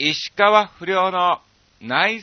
石川不良のナイス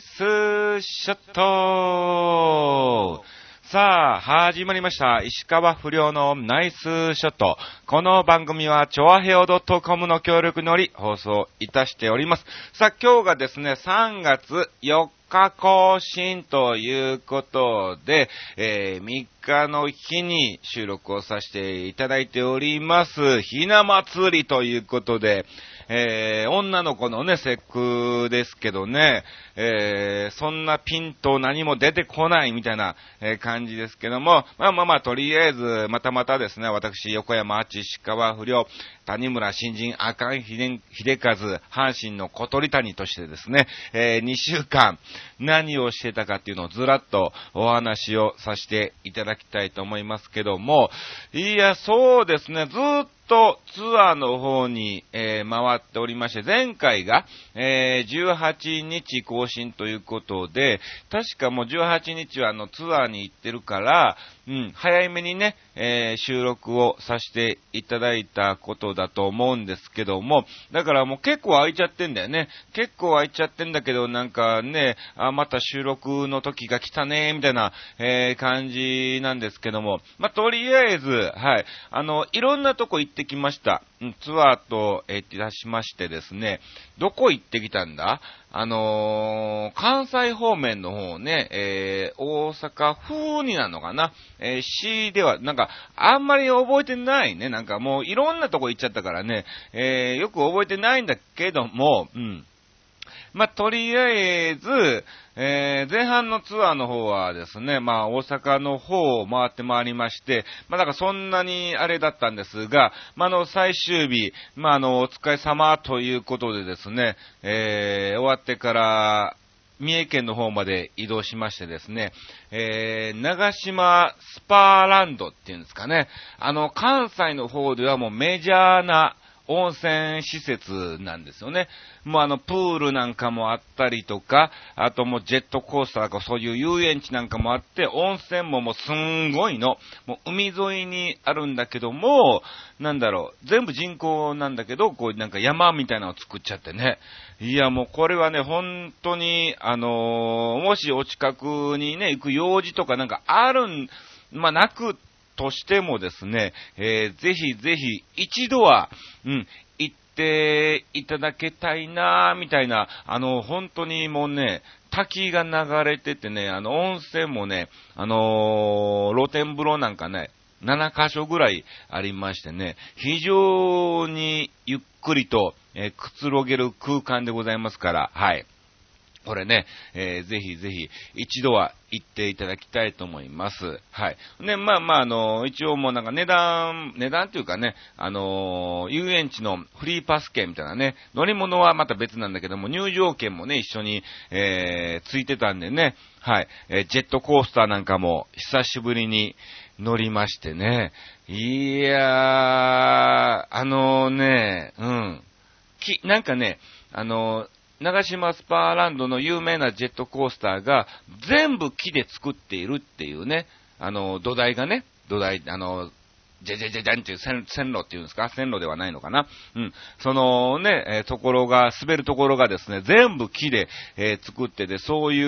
ショットさあ、始まりました。石川不良のナイスショット。この番組は、チョアヘオ .com の協力により放送いたしております。さあ、今日がですね、3月4日更新ということで、えー、3日の日に収録をさせていただいております。ひな祭りということで、えー、女の子のね、節句ですけどね、えー、そんなピンと何も出てこないみたいな、え、感じですけども、まあまあまあ、とりあえず、またまたですね、私、横山八石川不良、谷村新人赤井秀和、阪神の小鳥谷としてですね、えー、2週間何をしてたかっていうのをずらっとお話をさせていただきたいと思いますけども、いや、そうですね、ずっとツアーの方に、えー、回っておりまして、前回が、えー、18日更新ということで、確かもう18日はあのツアーに行ってるから、うん、早めにね、えー、収録をさせていただいたことだと思うんですけども、だからもう結構空いちゃってんだよね。結構空いちゃってんだけど、なんかね、あ、また収録の時が来たね、みたいな、えー、感じなんですけども、まあ、とりあえず、はい、あの、いろんなとこ行ってきました。ツアーと、えー、出しましてですね、どこ行ってきたんだ？あのー、関西方面の方ね、えー、大阪風になるのかな？えー、市では、なんか、あんまり覚えてないね。なんかもういろんなとこ行っちゃったからね、えー、よく覚えてないんだけども、うん。まあ、とりあえず、えー、前半のツアーの方はですね、まあ、大阪の方を回って回りまして、まあ、だからそんなにあれだったんですが、まあ、の、最終日、まあ、あの、お疲れ様ということでですね、えー、終わってから、三重県の方まで移動しましてですね、えー、長島スパーランドっていうんですかね、あの、関西の方ではもうメジャーな温泉施設なんですよね。もうあの、プールなんかもあったりとか、あともうジェットコースターとかそういう遊園地なんかもあって、温泉ももうすんごいの、もう海沿いにあるんだけども、なんだろう、全部人工なんだけど、こうなんか山みたいなのを作っちゃってね。いやもうこれはね、本当に、あのーもしお近くにね、行く用事とかなんかあるん、まあ、なくとしてもですね、えーぜひぜひ一度は、うん、行っていただきたいなみたいな、あの、本当にもうね、滝が流れててね、あの、温泉もね、あのー露天風呂なんかね、7箇所ぐらいありましてね、非常にゆっくりと、えーくつろげる空間でございますから、はい。これね、えーぜひぜひ、一度は行っていただきたいと思います。はい。ね、まあまあ、あの一応もうなんか値段、値段っていうかね、あの遊園地のフリーパス券みたいなね、乗り物はまた別なんだけども、入場券もね、一緒に、えーついてたんでね、はい。えージェットコースターなんかも久しぶりに乗りましてね、いやー、あのね、うん。き、なんかね、あの、長島スパーランドの有名なジェットコースターが全部木で作っているっていうね、あの、土台がね、土台、あの、じゃじゃじゃじゃんっていう線路っていうんですか？線路ではないのかな？うん。そのね、えーところが、滑るところがですね、全部木で、えー作ってて、そうい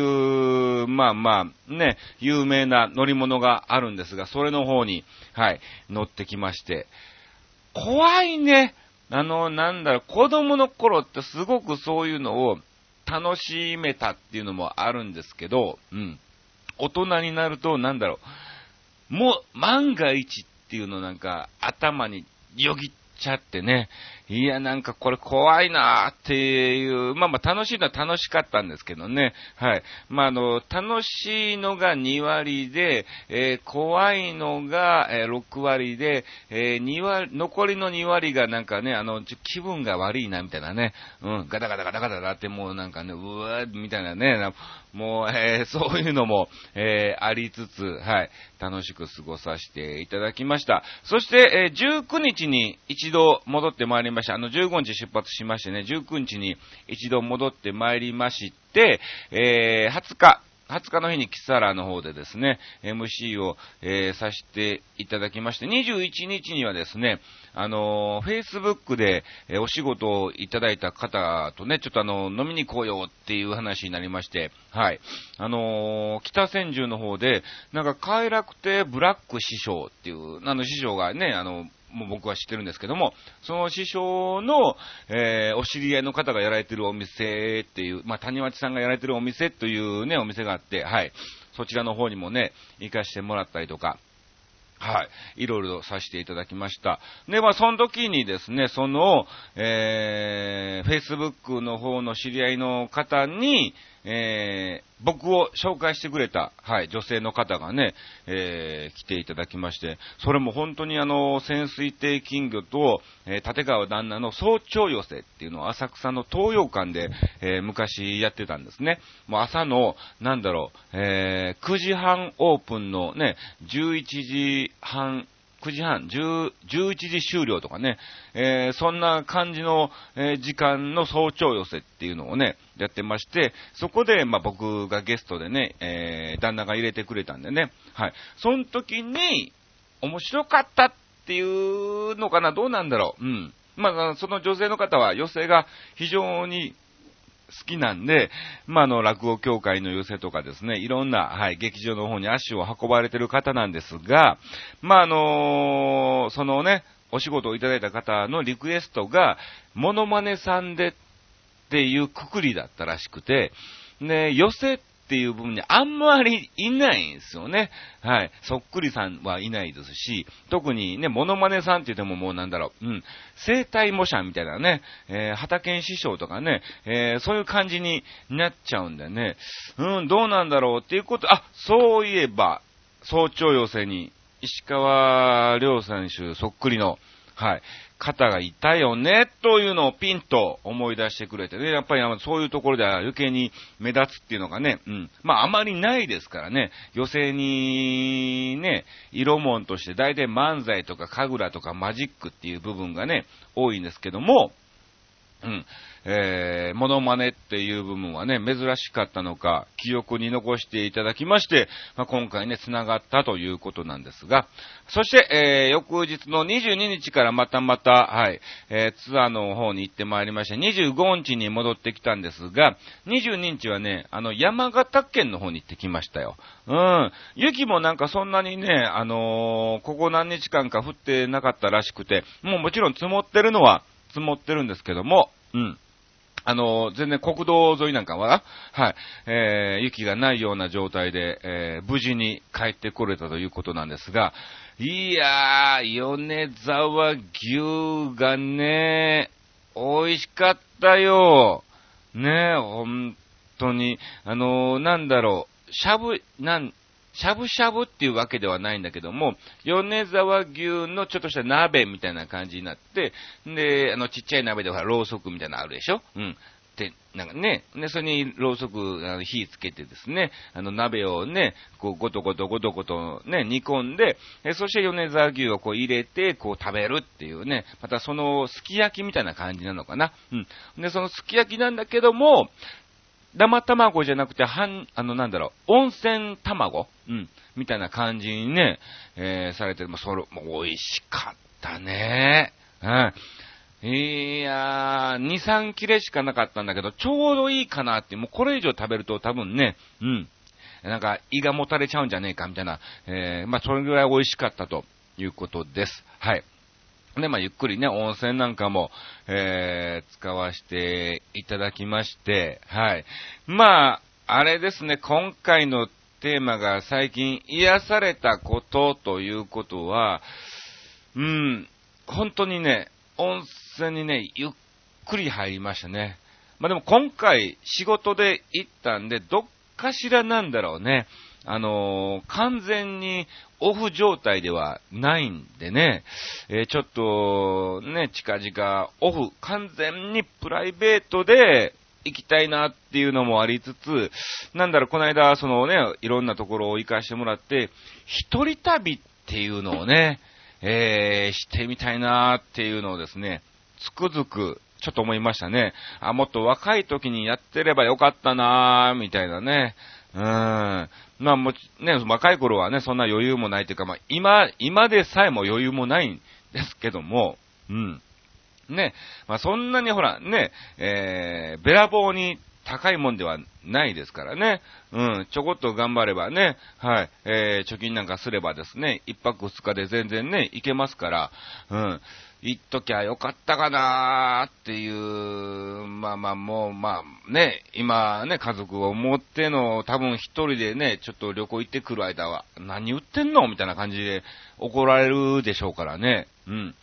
う、まあまあ、ね、有名な乗り物があるんですが、それの方に、はい、乗ってきまして、怖いね。あの、なんだろ、子供の頃ってすごくそういうのを楽しめたっていうのもあるんですけど、うん。大人になると、なんだろう、もう、万が一っていうのなんか頭によぎっちゃってね、いや、なんかこれ怖いなーっていう、まあまあ楽しいのは楽しかったんですけどね。はい。まああの、楽しいのが2割で、えー怖いのが、え6割で、えー2割、残りの2割がなんかね、あの、気分が悪いな、みたいなね。うん、ガタガタガタガタガタってもうなんかね、うわーみたいなね、もう、えー そういうのも、えーありつつ、はい、楽しく過ごさせていただきました。そして、えー19日に一度戻ってまいりました。ましたあの、15日出発しましてね、19日に一度戻ってまいりまして、えー20日、20日の日にキサラの方でですね、MC を、えー、させていただきまして、21日にはですね、あのー、Facebook で、えー、お仕事をいただいた方とね、ちょっとあの、飲みに行こうよっていう話になりまして、はい。あのー、北千住の方で、なんか快楽亭ブラック師匠っていう、あの師匠がね、あの、もう僕は知ってるんですけども、その師匠の、えー、お知り合いの方がやられてるお店っていう、まあ、谷町さんがやられてるお店というね、お店があって、はい。そちらの方にもね、行かしてもらったりとか、はい。いろいろさせていただきました。で、まあ、その時にですね、その、えー、Facebook の方の知り合いの方に、えー、僕を紹介してくれた、はい、女性の方がね、えー、来ていただきまして、それも本当にあの、潜水艇金魚と、えー、立川旦那の早朝寄せっていうのを浅草の東洋館で、えー、昔やってたんですね。もう朝の、なんだろう、えー、9時半オープンのね、11時半9時半、10 11時終了とかね、えー、そんな感じの、えー、時間の早朝寄せっていうのをね、やってまして、そこで、まあ、僕がゲストでね、えー、旦那が入れてくれたんでね、はい。その時に、面白かったっていうのかな、どうなんだろう？うん。まあ、その女性の方は、寄せが非常に好きなんで、まあ、の、落語協会の寄せとかですね、いろんな、はい、劇場の方に足を運ばれてる方なんですが、まあ、あのー、そのね、お仕事をいただいた方のリクエストが、モノマネさんでっていうくくりだったらしくて、ね、寄せっていう部分にあんまりいないんですよね。はい。そっくりさんはいないですし、特にね、モノマネさんって言ってももうなんだろう、うん、生体模写みたいなね、えー、畑師匠とかね、えー、そういう感じになっちゃうんだよね。うん、どうなんだろうっていうこと、あ、そういえば、早朝寄せに、石川亮選手そっくりの、はい。方がいたよね、というのをピンと思い出してくれてね、やっぱりそういうところでは余計に目立つっていうのがね、うん。まああまりないですからね、余生にね、色物として大体漫才とか神楽とかマジックっていう部分がね、多いんですけども、うん。えー、モノマネっていう部分はね、珍しかったのか、記憶に残していただきまして、まあ、今回ね、繋がったということなんですが、そして、えー、翌日の22日からまたまた、はい、えー、ツアーの方に行ってまいりまして、25日に戻ってきたんですが、22日はね、あの、山形県の方に行ってきましたよ。うん。雪もなんかそんなにね、あのー、ここ何日間か降ってなかったらしくて、もうもちろん積もってるのは積もってるんですけども、うん。あの、全然国道沿いなんかは、はい、えー、雪がないような状態で、えー、無事に帰ってこれたということなんですが、いやー、米沢牛がね、美味しかったよ。ね、本当に、あのー、なんだろう、しゃぶ、なん、しゃぶしゃぶっていうわけではないんだけども、米沢牛のちょっとした鍋みたいな感じになって、で、あの、ちっちゃい鍋でほら、ろうそくみたいなのあるでしょ？うん。で、なんかね、で、それにろうそく、あの火つけてですね、あの鍋をね、こう、ごとごとごとごとね、煮込んで、えそして米沢牛をこう入れて、こう食べるっていうね、またその、すき焼きみたいな感じなのかな？うん。で、そのすき焼きなんだけども、生卵じゃなくて、ん、あの、なんだろう、温泉卵？うん。みたいな感じにね、えー、されて、まあ、それ、もう美味しかったね。うん。いやー、2、3切れしかなかったんだけど、ちょうどいいかなって、もうこれ以上食べると多分ね、うん。なんか胃がもたれちゃうんじゃねえかみたいな、えー、まあそれぐらい美味しかったということです。はい。で、まあ、ゆっくりね、温泉なんかも、えー、使わせていただきまして、はい。まあ、あれですね、今回のテーマが最近癒されたことということは、うん、本当にね、温泉にね、ゆっくり入りましたね。まあでも今回仕事で行ったんで、どっかしらなんだろうね。あのー、完全にオフ状態ではないんでね、えー、ちょっと、ね、近々オフ、完全にプライベートで行きたいなっていうのもありつつ、なんだろう、この間、そのね、いろんなところを行かしてもらって、一人旅っていうのをね、えー、してみたいなっていうのをですね、つくづく、ちょっと思いましたね。あ、もっと若い時にやってればよかったなみたいなね。ううん。まあもち、ね、若い頃はね、そんな余裕もないというか、まあ今、今でさえも余裕もないんですけども、うん。ね、まあそんなにほら、ね、えー、べらぼうに高いもんではないですからね。うん、ちょこっと頑張ればね、はい、えー、貯金なんかすればですね、一泊二日で全然ね、いけますから、うん、行っときゃよかったかなーっていう、まあまあもう、まあね、今ね、家族を持っての、多分一人でね、ちょっと旅行行ってくる間は、何言ってんのみたいな感じで怒られるでしょうからね。うん。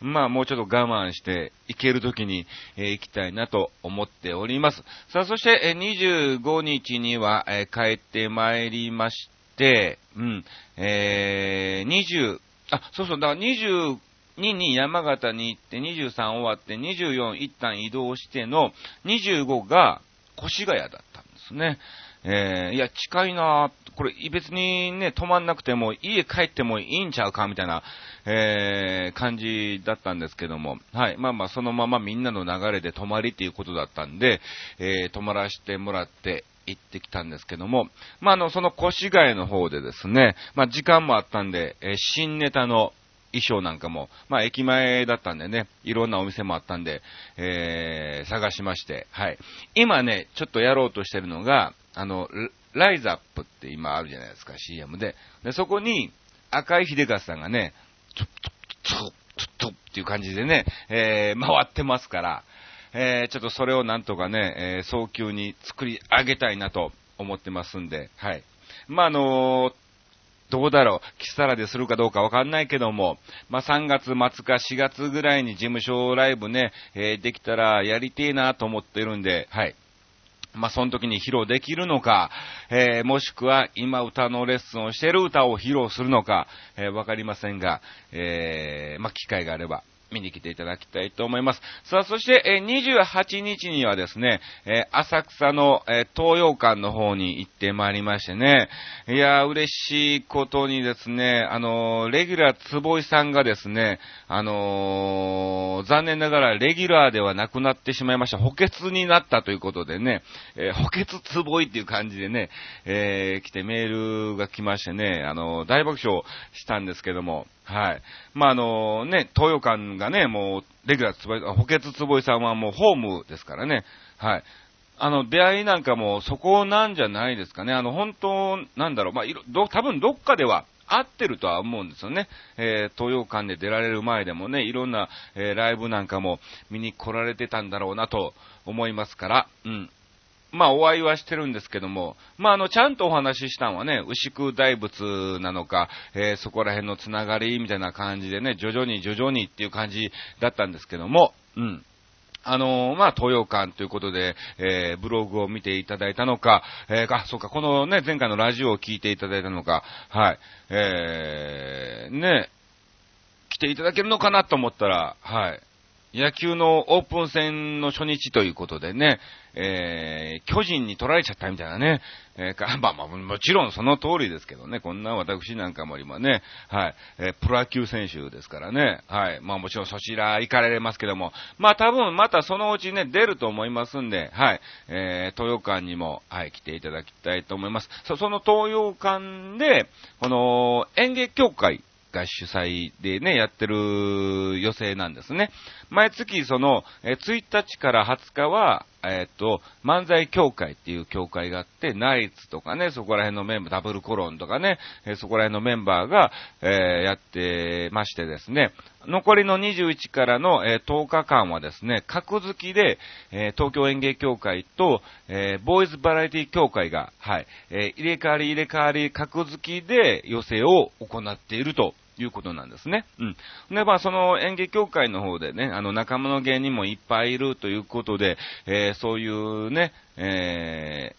まあもうちょっと我慢して行ける時に、えー、行きたいなと思っております。さあそして、えー、25日には、えー、帰ってまいりまして、うん、えー、20、あ、そうそう、だから25 2に山形に行って23終わって24一旦移動しての25が越谷だったんですね。えー、いや、近いなこれ別にね、泊まんなくても家帰ってもいいんちゃうかみたいな、えー、感じだったんですけども、はい。まあまあ、そのままみんなの流れで泊まりっていうことだったんで、えー、泊まらせてもらって、行ってきたんですけども、まあ、あの、その越谷の方でですね、まあ、時間もあったんで、えー、新ネタの衣装なんかも、まあ、駅前だったんでね、いろんなお店もあったんで、えー、探しまして、はい。今ね、ちょっとやろうとしてるのが、あの、ライズアップって今あるじゃないですか、CM で。で、そこに、赤井秀和さんがね、ちょっと、ちょっと、ちょっとっていう感じでね、えー、回ってますから、えー、ちょっとそれをなんとかね、えー、早急に作り上げたいなと思ってますんで、はい。まあ、あのー、どうだろう、キサラでするかどうかわかんないけども、まあ、3月末か4月ぐらいに事務所ライブね、えー、できたらやりてえなと思ってるんで、はい。まあ、その時に披露できるのか、えー、もしくは今歌のレッスンをしてる歌を披露するのか、えー、わかりませんが、えー、まあ、機会があれば、見に来ていただきたいと思います。さあ、そして、え28日にはですね、え浅草の、え東洋館の方に行ってまいりましてね、いや嬉しいことにですね、あのレギュラー坪井さんがですね、あの残念ながらレギュラーではなくなってしまいました。補欠になったということでね、え補欠坪井っていう感じでね、え来てメールが来ましてね、あの大爆笑したんですけども、はい。まあ、あのね、東洋館がね、もう、レギュラーつぼい、補欠坪井さんはもうホームですからね。はい。あの、出会いなんかもそこなんじゃないですかね。あの、本当、なんだろう、まあ、いろ、ど、多分どっかでは合ってるとは思うんですよね。えー、東洋館で出られる前でもね、いろんな、えー、ライブなんかも見に来られてたんだろうなと思いますから、うん。まあ、お会いはしてるんですけども、まあ、あの、ちゃんとお話ししたのはね、牛久大仏なのか、えー、そこら辺のつながりみたいな感じでね、徐々に徐々にっていう感じだったんですけども、うん。あのー、まあ、東洋館ということで、えー、ブログを見ていただいたのか、えー、あ、そうか、このね、前回のラジオを聞いていただいたのか、はい、えー、ね、来ていただけるのかなと思ったら、はい、野球のオープン戦の初日ということでね、えー、巨人に取られちゃったみたいなね、えー、まあまあ、もちろんその通りですけどね、こんな私なんかも今ね、はい、えー、プロ野球選手ですからね、はい、まあもちろんそちら行かれますけども、まあ多分またそのうちね、出ると思いますんで、はい、えー、東洋館にも、はい、来ていただきたいと思います。そその東洋館で、この演劇協会、が主催でね、やってる予定なんですね。毎月その、え1日から20日は、えっ、と、漫才協会っていう協会があって、ナイツとかね、そこら辺のメンバー、ダブルコロンとかね、えそこら辺のメンバーが、えー、やってましてですね、残りの21からの、え、10日間はですね、格付きで、え、東京演芸協会と、えボーイズバラエティ協会が、はい、え入れ替わり入れ替わり格付きで予選を行っていると。いうことなんですね。うん。で、まあ、その演劇協会の方でね、あの、仲間の芸人もいっぱいいるということで、えー、そういうね、え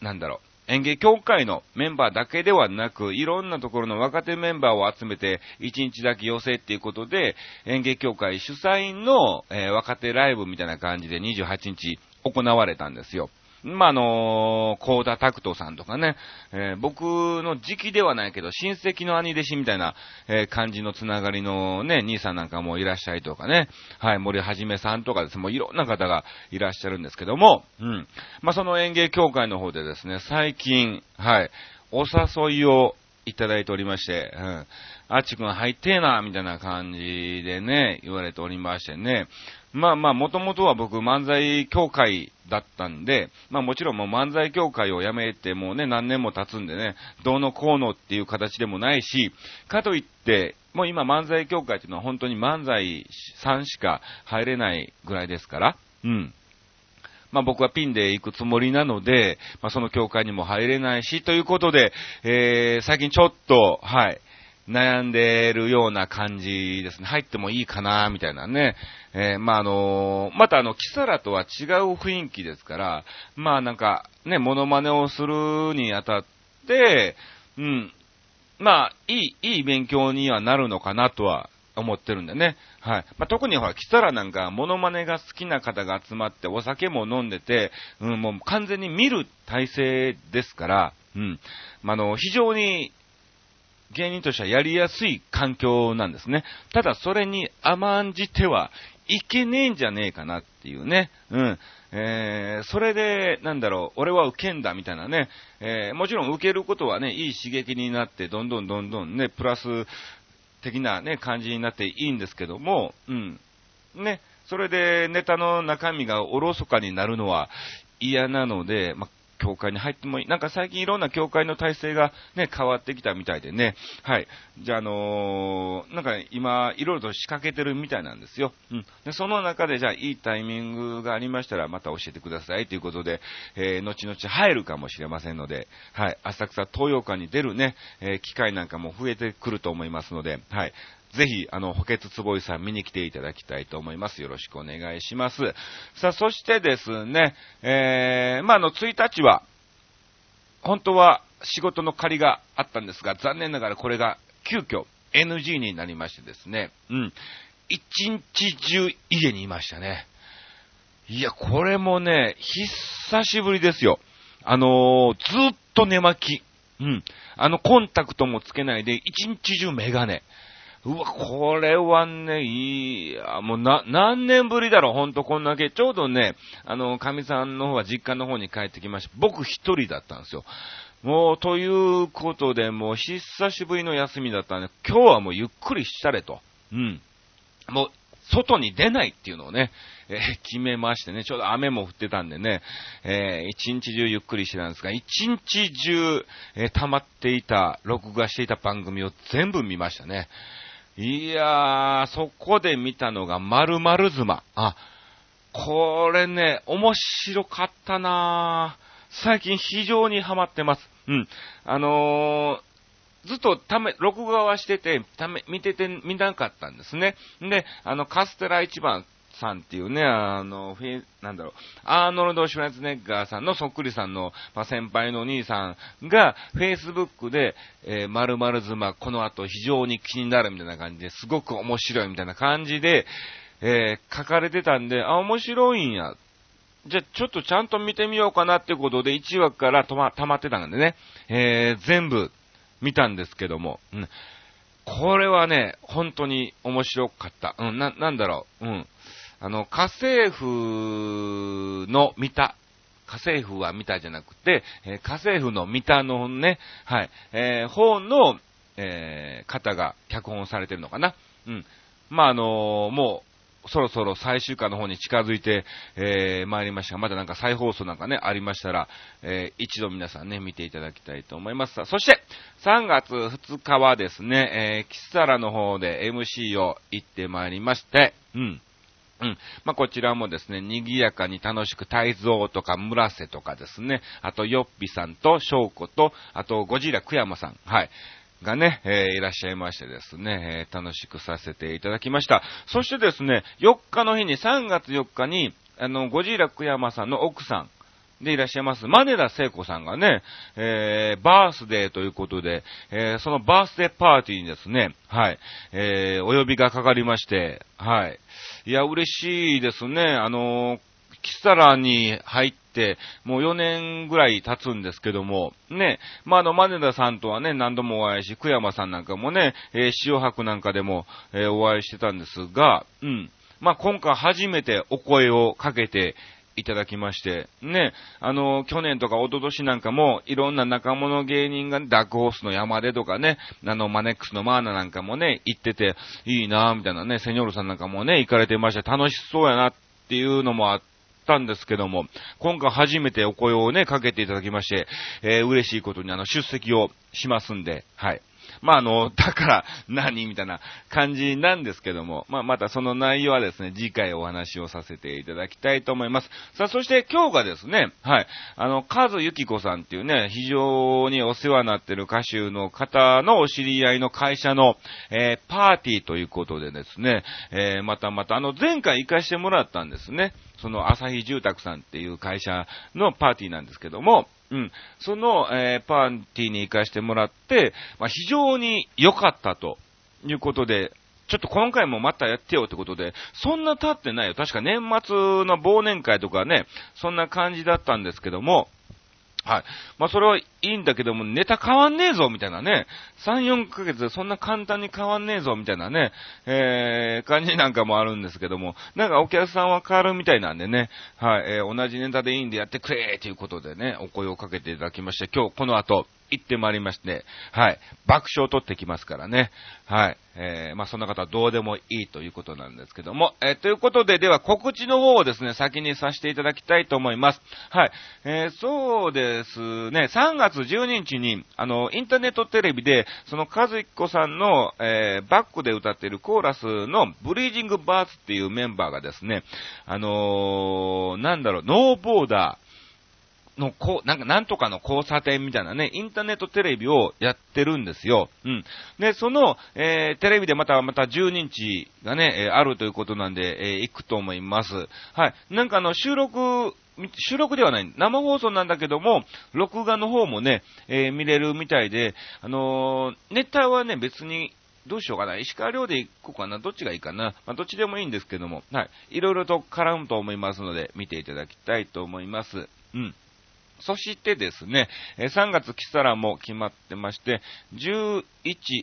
ー、なんだろう。演芸協会のメンバーだけではなく、いろんなところの若手メンバーを集めて、1日だけ寄せっていうことで、演芸協会主催の、えー、若手ライブみたいな感じで28日行われたんですよ。まあ、あの、高田拓人さんとかね、えー、僕の時期ではないけど、親戚の兄弟子みたいな、えー、感じのつながりのね、兄さんなんかもいらっしゃいとかね、はい、森はじめさんとかですね、もういろんな方がいらっしゃるんですけども、うん。まあ、その園芸協会の方でですね、最近、はい、お誘いをいただいておりまして、うん。あっちくん入ってえな、みたいな感じでね、言われておりましてね。まあまあ、もともとは僕漫才協会だったんで、まあもちろんもう漫才協会を辞めてもうね、何年も経つんでね、どうのこうのっていう形でもないし、かといって、もう今漫才協会っていうのは本当に漫才さんしか入れないぐらいですから、うん。まあ僕はピンで行くつもりなので、まあその協会にも入れないし、ということで、えー、最近ちょっと、はい、悩んでるような感じですね。入ってもいいかな、みたいなね。えー、まあ、あのー、またあの、キサラとは違う雰囲気ですから、まあなんか、ね、モノマネをするにあたって、うん、まあ、いい、いい勉強にはなるのかなとは思ってるんでね。はい。まあ、特にほら、キサラなんか、モノマネが好きな方が集まって、お酒も飲んでて、うん、もう完全に見る体制ですから、うん。まあ、あの、非常に芸人としてはやりやすい環境なんですね。ただそれに甘んじてはいけねえんじゃねえかなっていうね。うん。えー、それで、なんだろう、俺は受けんだみたいなね。えー、もちろん受けることはね、いい刺激になって、どんどんどんどんね、プラス的なね、感じになっていいんですけども、うん。ね、それでネタの中身がおろそかになるのは嫌なので、ま教会に入ってもいい。なんか最近いろんな教会の体制がね、変わってきたみたいでね。はい。じゃあ、あのー、なんか今、いろいろと仕掛けてるみたいなんですよ。うん。で、その中で、じゃあ、いいタイミングがありましたら、また教えてくださいということで、えー、後々入るかもしれませんので、はい。浅草東洋館に出るね、えー、機会なんかも増えてくると思いますので、はい。ぜひ、あの、補欠坪井さん見に来ていただきたいと思います。よろしくお願いします。さあ、そしてですね、えー、まあ、あの、1日は、本当は仕事の借りがあったんですが、残念ながらこれが急遽 NG になりましてですね、うん。一日中家にいましたね。いや、これもね、久しぶりですよ。あのー、ずっと寝巻き。うん。あの、コンタクトもつけないで、一日中メガネ。うわ、これはね、いや、もうな、何年ぶりだろう、ほんとこんだけ。ちょうどね、あの、神さんの方は実家の方に帰ってきました。僕一人だったんですよ。もう、ということで、もう、久しぶりの休みだったんで、今日はもうゆっくりしたれと。うん。もう、外に出ないっていうのをね、えー、決めましてね、ちょうど雨も降ってたんでね、えー、一日中ゆっくりしてたんですが、一日中、えー、溜まっていた、録画していた番組を全部見ましたね。いやー、そこで見たのが〇〇妻。あ、これね、面白かったなー最近非常にハマってます。うん。あのー、ずっとため、録画はしてて、ため、見てて、見なかったんですね。で、あの、カステラ一番さんっていうね、あの、フェなんだろう、アーノルド・シュワツネッガーさんのそっくりさんの、まあ、先輩のお兄さんが、フェイスブックで、えー、〇〇妻、この後非常に気になるみたいな感じですごく面白いみたいな感じで、えー、書かれてたんで、あ、面白いんや。じゃ、ちょっとちゃんと見てみようかなってことで、1話からとま、溜まってたんでね、えー、全部見たんですけども、うん。これはね、本当に面白かった。うん、な、なんだろう。うん。あの、家政婦の見た、家政婦は見たじゃなくて、えー、家政婦の見たのね、はい、えー、方の、えー、方が脚本されてるのかな。うん。まあ、あのー、もう、そろそろ最終回の方に近づいて、えー、参りました、まだなんか再放送なんかね、ありましたら、えー、一度皆さんね、見ていただきたいと思います。そして、3月2日はですね、えー、キサラの方で MC を行ってまいりまして、うん。うん。まあ、こちらもですね、賑やかに楽しく、泰造とか村瀬とかですね、あと、よっぴさんと、翔子と、あと、ゴジラ久山さん、はい。がね、えー、いらっしゃいましてですね、えー、楽しくさせていただきました。そしてですね、4日の日に、3月4日に、あの、ゴジラ久山さんの奥さん、でいらっしゃいます、マネダ聖子さんがね、えー、バースデーということで、えー、そのバースデーパーティーにですね、はい、えー、お呼びがかかりまして、はい。いや、嬉しいですね。あの、キサラに入って、もう4年ぐらい経つんですけども、ね、まあ、の、マネダさんとはね、何度もお会いし、久山さんなんかもね、えー、塩白なんかでも、えー、お会いしてたんですが、うん。まあ、今回初めてお声をかけていただきまして、ね、あの、去年とか一昨年なんかも、いろんな仲間の芸人が、ダークホースの山でとかね、あの、マネックスのマーナなんかもね、行ってて、いいなぁ、みたいなね、セニョールさんなんかもね、行かれてました。楽しそうやなっていうのもあったんですけども、今回初めてお声をね、かけていただきまして、えー、嬉しいことにあの、出席をしますんで、はい。まあ、あの、だから何みたいな感じなんですけども、まあ、またその内容はですね、次回お話をさせていただきたいと思います。さあ、そして今日がですね、はい、あの、カズユキコさんっていうね、非常にお世話になってる歌手の方のお知り合いの会社の、えー、パーティーということでですね、えー、またまた、あの、前回行かしてもらったんですね。その朝日住宅さんっていう会社のパーティーなんですけども、うん。その、えー、パーティーに行かしてもらって、まあ、非常に良かったということで、ちょっと今回もまたやってよってことで、そんな経ってないよ。確か年末の忘年会とかね、そんな感じだったんですけども、はい。まあ、それはいいんだけども、ネタ変わんねえぞ、みたいなね。3、4ヶ月でそんな簡単に変わんねえぞ、みたいなね、えー、感じなんかもあるんですけども、なんかお客さんは変わるみたいなんでね、はい、えー、同じネタでいいんでやってくれということでね、お声をかけていただきまして、今日この後、行ってまいりまして、はい、爆笑を取ってきますからね。はい。えー、まあ、そんな方はどうでもいいということなんですけども、えー、ということで、では告知の方をですね、先にさせていただきたいと思います。はい。えー、そうですね、3月12日に、あの、インターネットテレビで、その和彦さんの、えー、バックで歌っているコーラスのブリージングバーツっていうメンバーがですね、あのー、なんだろう、ノーボーダー、の、こう、なんか、なんとかの交差点みたいなね、インターネットテレビをやってるんですよ。うん。で、その、えー、テレビでまた、また12日がね、えー、あるということなんで、えー、行くと思います。はい。なんかあの、収録、収録ではない、生放送なんだけども、録画の方もね、えー、見れるみたいで、あのー、ネタはね、別に、どうしようかな。石川遼で行こうかな。どっちがいいかな。まあ、どっちでもいいんですけども、はい。いろいろと絡むと思いますので、見ていただきたいと思います。うん。そしてですね、3月キサラも決まってまして、11、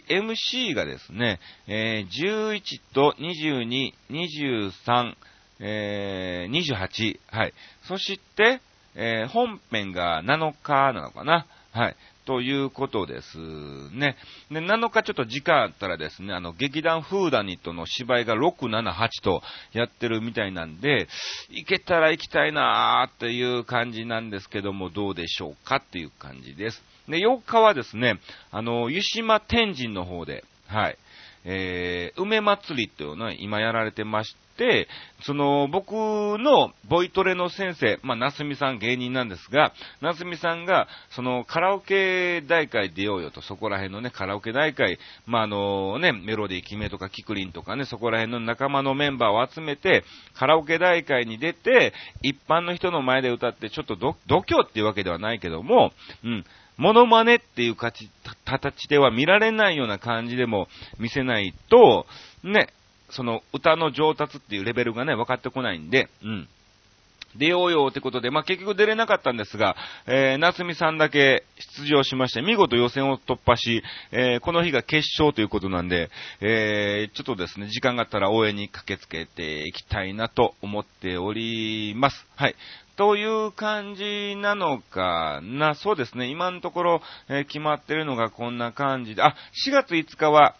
MC がですね、11と22、23、え、28、はい。そして、えー、本編が7日なのかな？はい。ということですね。で、7日ちょっと時間あったらですね、あの、劇団フーダニットの芝居が6、7、8とやってるみたいなんで、行けたら行きたいなーっていう感じなんですけども、どうでしょうかっていう感じです。で、4日はですね、あの、湯島天神の方で、はい、えー、梅祭りっていうのは今やられてまし、その、僕のボイトレの先生、まあ、なすみさん芸人なんですが、なすみさんが、その、カラオケ大会出ようよと、そこら辺のね、カラオケ大会、まあ、あのね、メロディー決めとかキクリンとかね、そこら辺の仲間のメンバーを集めて、カラオケ大会に出て、一般の人の前で歌って、ちょっと度胸っていうわけではないけども、うん、モノマネっていう形では見られないような感じでも見せないと、ね、その歌の上達っていうレベルがね、分かってこないんで、うん。出ようよってことで、まあ、結局出れなかったんですが、えー、夏美さんだけ出場しまして、見事予選を突破し、えー、この日が決勝ということなんで、えー、ちょっとですね、時間があったら応援に駆けつけていきたいなと思っております。はい。という感じなのかな。そうですね。今のところ、え、決まってるのがこんな感じで、あ、4月5日は、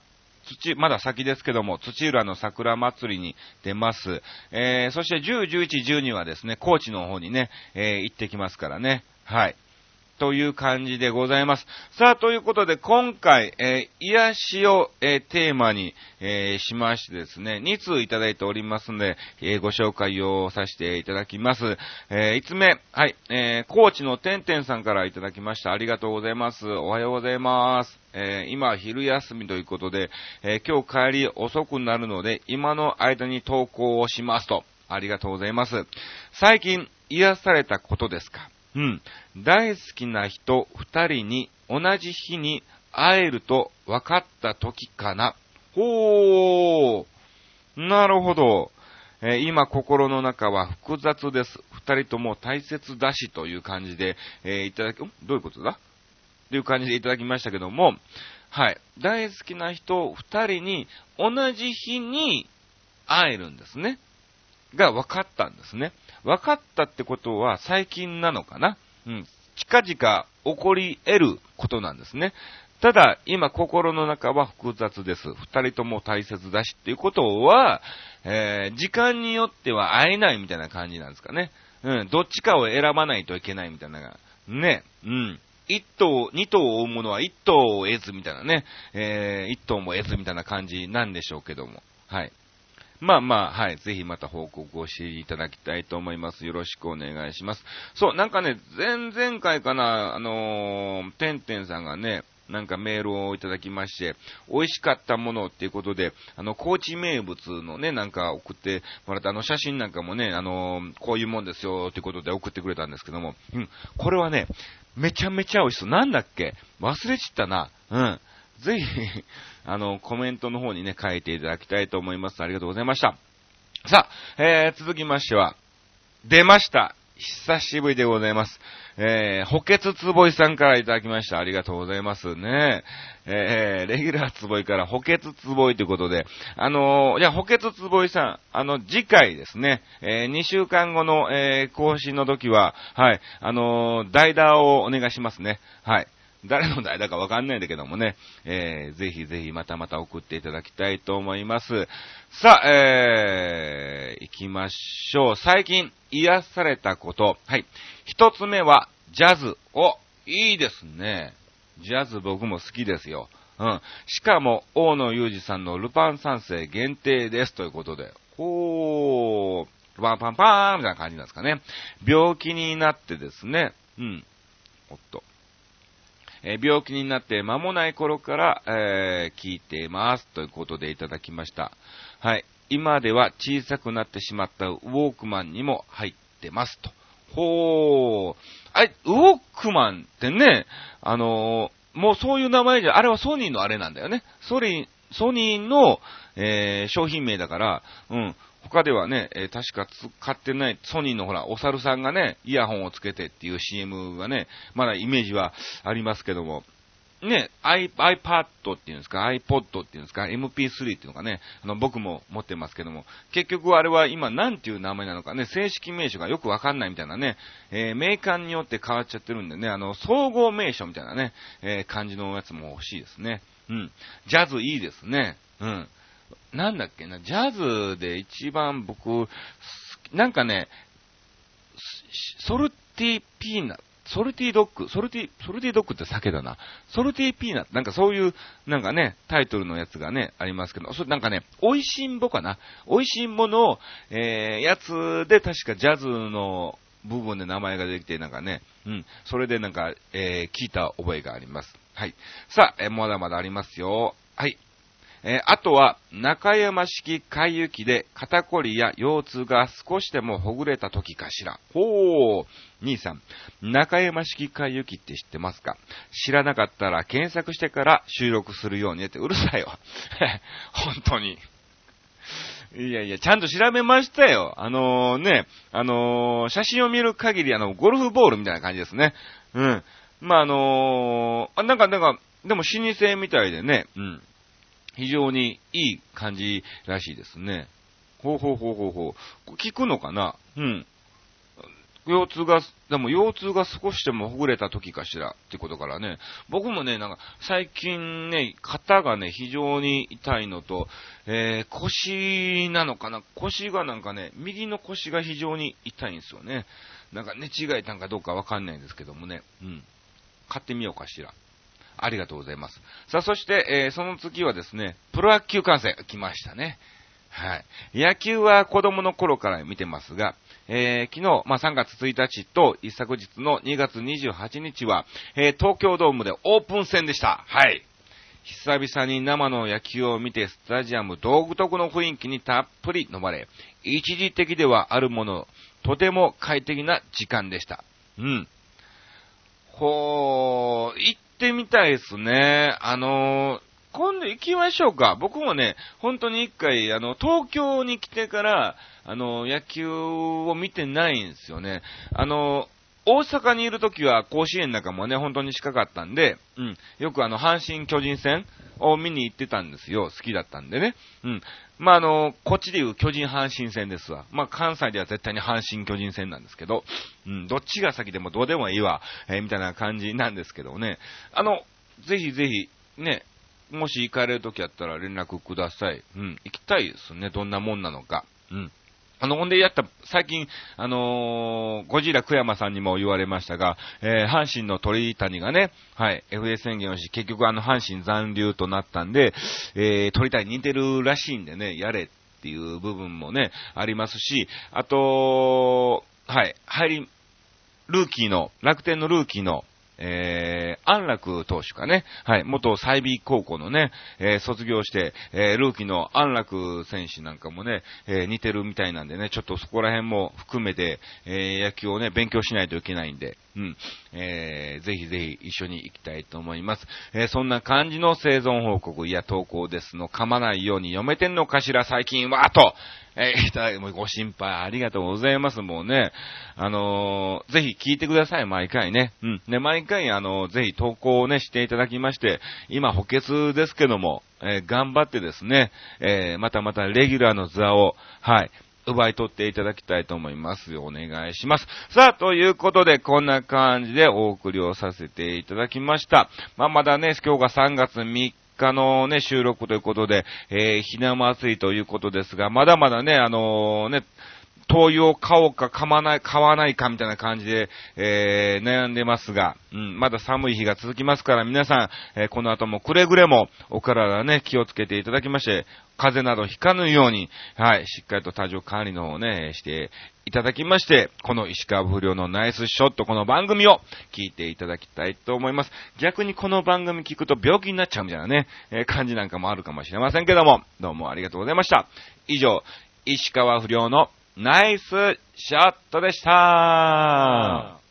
土、まだ先ですけども、土浦の桜祭りに出ます。えー、そして10、11、12はですね、高知の方にね、えー、行ってきますからね。はい。という感じでございます。さあ、ということで、今回、えー、癒しを、えー、テーマに、えー、しましてですね、2通いただいておりますので、えご紹介をさせていただきます。え5つ目、はい、え高知のてんてんさんからいただきました。ありがとうございます。おはようございます。え今、昼休みということで、え今日帰り遅くなるので、今の間に投稿をしますと。ありがとうございます。最近、癒されたことですか？うん。大好きな人二人に同じ日に会えると分かった時かな。ほー。なるほど。えー、今心の中は複雑です。二人とも大切だしという感じで、えー、いただき、どういうことだ？という感じでいただきましたけども、はい。大好きな人二人に同じ日に会えるんですね。が分かったんですね。分かったってことは最近なのかなうん。近々起こり得ることなんですね。ただ、今心の中は複雑です。二人とも大切だしっていうことは、えー、時間によっては会えないみたいな感じなんですかね。うん、どっちかを選ばないといけないみたいな。ね、うん。一頭、二頭を追うものは一頭を得ずみたいなね、えー、一頭も得ずみたいな感じなんでしょうけども。はい。まあまあ、はい。ぜひまた報告をしていただきたいと思います。よろしくお願いします。そう、なんかね、前々回かな、あのー、てんてんさんがね、なんかメールをいただきまして、美味しかったものっていうことで、あの、高知名物のね、なんか送ってもらった、あの、写真なんかもね、あの、こういうもんですよっていうことで送ってくれたんですけども、うん、これはね、めちゃめちゃ美味しそう。なんだっけ？忘れちったな。うん。ぜひ、あの、コメントの方にね、書いていただきたいと思います。ありがとうございました。さあ、えー、続きましては、出ました。久しぶりでございます。えー、補欠つぼいさんからいただきました。ありがとうございますね。えー、レギュラーつぼいから補欠つぼいということで、あのー、じゃあ補欠つぼいさん、あの、次回ですね、えー、2週間後の、えー、更新の時は、はい、あのー、代打をお願いしますね。はい。誰の代だかわかんないんだけどもね、えー、ぜひぜひまたまた送っていただきたいと思います。さあ、えー、行きましょう。最近癒されたこと。はい。一つ目は、ジャズ。お、いいですね。ジャズ僕も好きですよ。うん。しかも、大野裕二さんのルパン三世限定ですということで。ほー、ルパンパンパーンみたいな感じなんですかね。病気になってですね。うん。おっと。えー、病気になって間もない頃から、えー、聞いています。ということでいただきました。はい。今では小さくなってしまったウォークマンにも入ってますと。ほー。あれ、ウォークマンってね、あのー、もうそういう名前じゃ、あれはソニーのあれなんだよね。ソニー、ソニーの、えー、商品名だから、うん、他ではね、えー、確か使ってない、ソニーのほら、お猿さんがね、イヤホンをつけてっていう CM がね、まだイメージはありますけども、ね、iPad っていうんですか、iPod っていうんですか、MP3 っていうのがね、あの、僕も持ってますけども、結局あれは今何ていう名前なのかね、正式名称がよくわかんないみたいなね、えー、メーカーによって変わっちゃってるんでね、あの、総合名称みたいなね、えー、感じのやつも欲しいですね。うん。ジャズいいですね。うん。なんだっけな、ジャズで一番僕、なんかね、ソルティピーナッソルティドッグ、ソルティ、ソルティードッグって酒だな。ソルティーピーナッツ、なんかそういう、なんかね、タイトルのやつがね、ありますけど、それなんかね、美味しんぼかな。美味しんぼの、えー、やつで確かジャズの部分で名前ができて、なんかね、うん、それでなんか、えー、聞いた覚えがあります。はい。さあ、えー、まだまだありますよ。はい。えー、あとは、中山式海遊機で肩こりや腰痛が少しでもほぐれた時かしら。ほー。兄さん、中山式海遊機って知ってますか？知らなかったら検索してから収録するようにってうるさいよ。本当に。いやいや、ちゃんと調べましたよ。あのー、ね、あのー、写真を見る限り、あの、ゴルフボールみたいな感じですね。うん。まあ、あのー、あ、なんか、なんか、でも老舗みたいでね、うん。非常にいい感じらしいですね。ほうほうほうほうほう。聞くのかな？うん。腰痛が、でも腰痛が少しでもほぐれた時かしら？ってことからね、僕もね、なんか最近ね、肩がね、非常に痛いのと、えー、腰なのかな？腰がなんかね、右の腰が非常に痛いんですよね。なんか寝違えたんかどうかわかんないんですけどもね、うん。買ってみようかしら。ありがとうございます。さあ、そして、えー、その次はですね、プロ野球観戦、来ましたね。はい。野球は子供の頃から見てますが、えー、昨日、まあ、3月1日と一昨日の2月28日は、えー、東京ドームでオープン戦でした。はい。久々に生の野球を見てスタジアム独特の雰囲気にたっぷり飲まれ、一時的ではあるもの、とても快適な時間でした。うん。ほー、行ってみたいですね。あの今度行きましょうか。僕もね、本当に一回、あの、東京に来てから、あの、野球を見てないんですよね。あの、大阪にいるときは甲子園なんかもね、本当に近かったんで、うん、よくあの、阪神巨人戦を見に行ってたんですよ。好きだったんでね。うん。まあ、あの、こっちでいう巨人阪神戦ですわ。まあ、関西では絶対に阪神巨人戦なんですけど、うん、どっちが先でもどうでもいいわ、えー、みたいな感じなんですけどね。あの、ぜひぜひ、ね、もし行かれるときあったら連絡ください。うん、行きたいですね。どんなもんなのか。うん。あの、ほんでやった、最近、あのー、ゴジラ久山さんにも言われましたが、えー、阪神の鳥谷がね、はい、FA 宣言をし、結局あの、阪神残留となったんで、えー、鳥谷似てるらしいんでね、やれっていう部分もね、ありますし、あと、はい、入り、ルーキーの、楽天のルーキーの、えー、安楽投手かね、はい、元サイビー高校のね、えー、卒業して、えー、ルーキーの安楽選手なんかもね、えー、似てるみたいなんでね、ちょっとそこら辺も含めて、えー、野球をね、勉強しないといけないんで、うん、えー、ぜひぜひ一緒に行きたいと思います。えー、そんな感じの生存報告、いや投稿ですの、噛まないように読めてんのかしら、最近は、と、えー、いただもうご心配ありがとうございます。もうね、あのー、ぜひ聞いてください、毎回ね。うん。ね、毎回、あのー、ぜひ投稿をね、していただきまして、今補欠ですけども、えー、頑張ってですね、えー、またまたレギュラーの座を、はい、奪い取っていただきたいと思います。お願いします。さあ、ということで、こんな感じでお送りをさせていただきました。まあ、まだね、今日が3月3日のね、収録ということで、えー、ひな祭りということですが、まだまだね、あのー、ね、灯油を買おうか買わない、買わないかみたいな感じで、えー、悩んでますが、うん、まだ寒い日が続きますから皆さん、えー、この後もくれぐれもお体ね、気をつけていただきまして、風邪などひかぬように、はい、しっかりと多重管理の方をね、していただきまして、この石川不良のナイスショット、この番組を聞いていただきたいと思います。逆にこの番組聞くと病気になっちゃうみたいなね、えー、感じなんかもあるかもしれませんけども、どうもありがとうございました。以上、石川不良のナイスショットでした。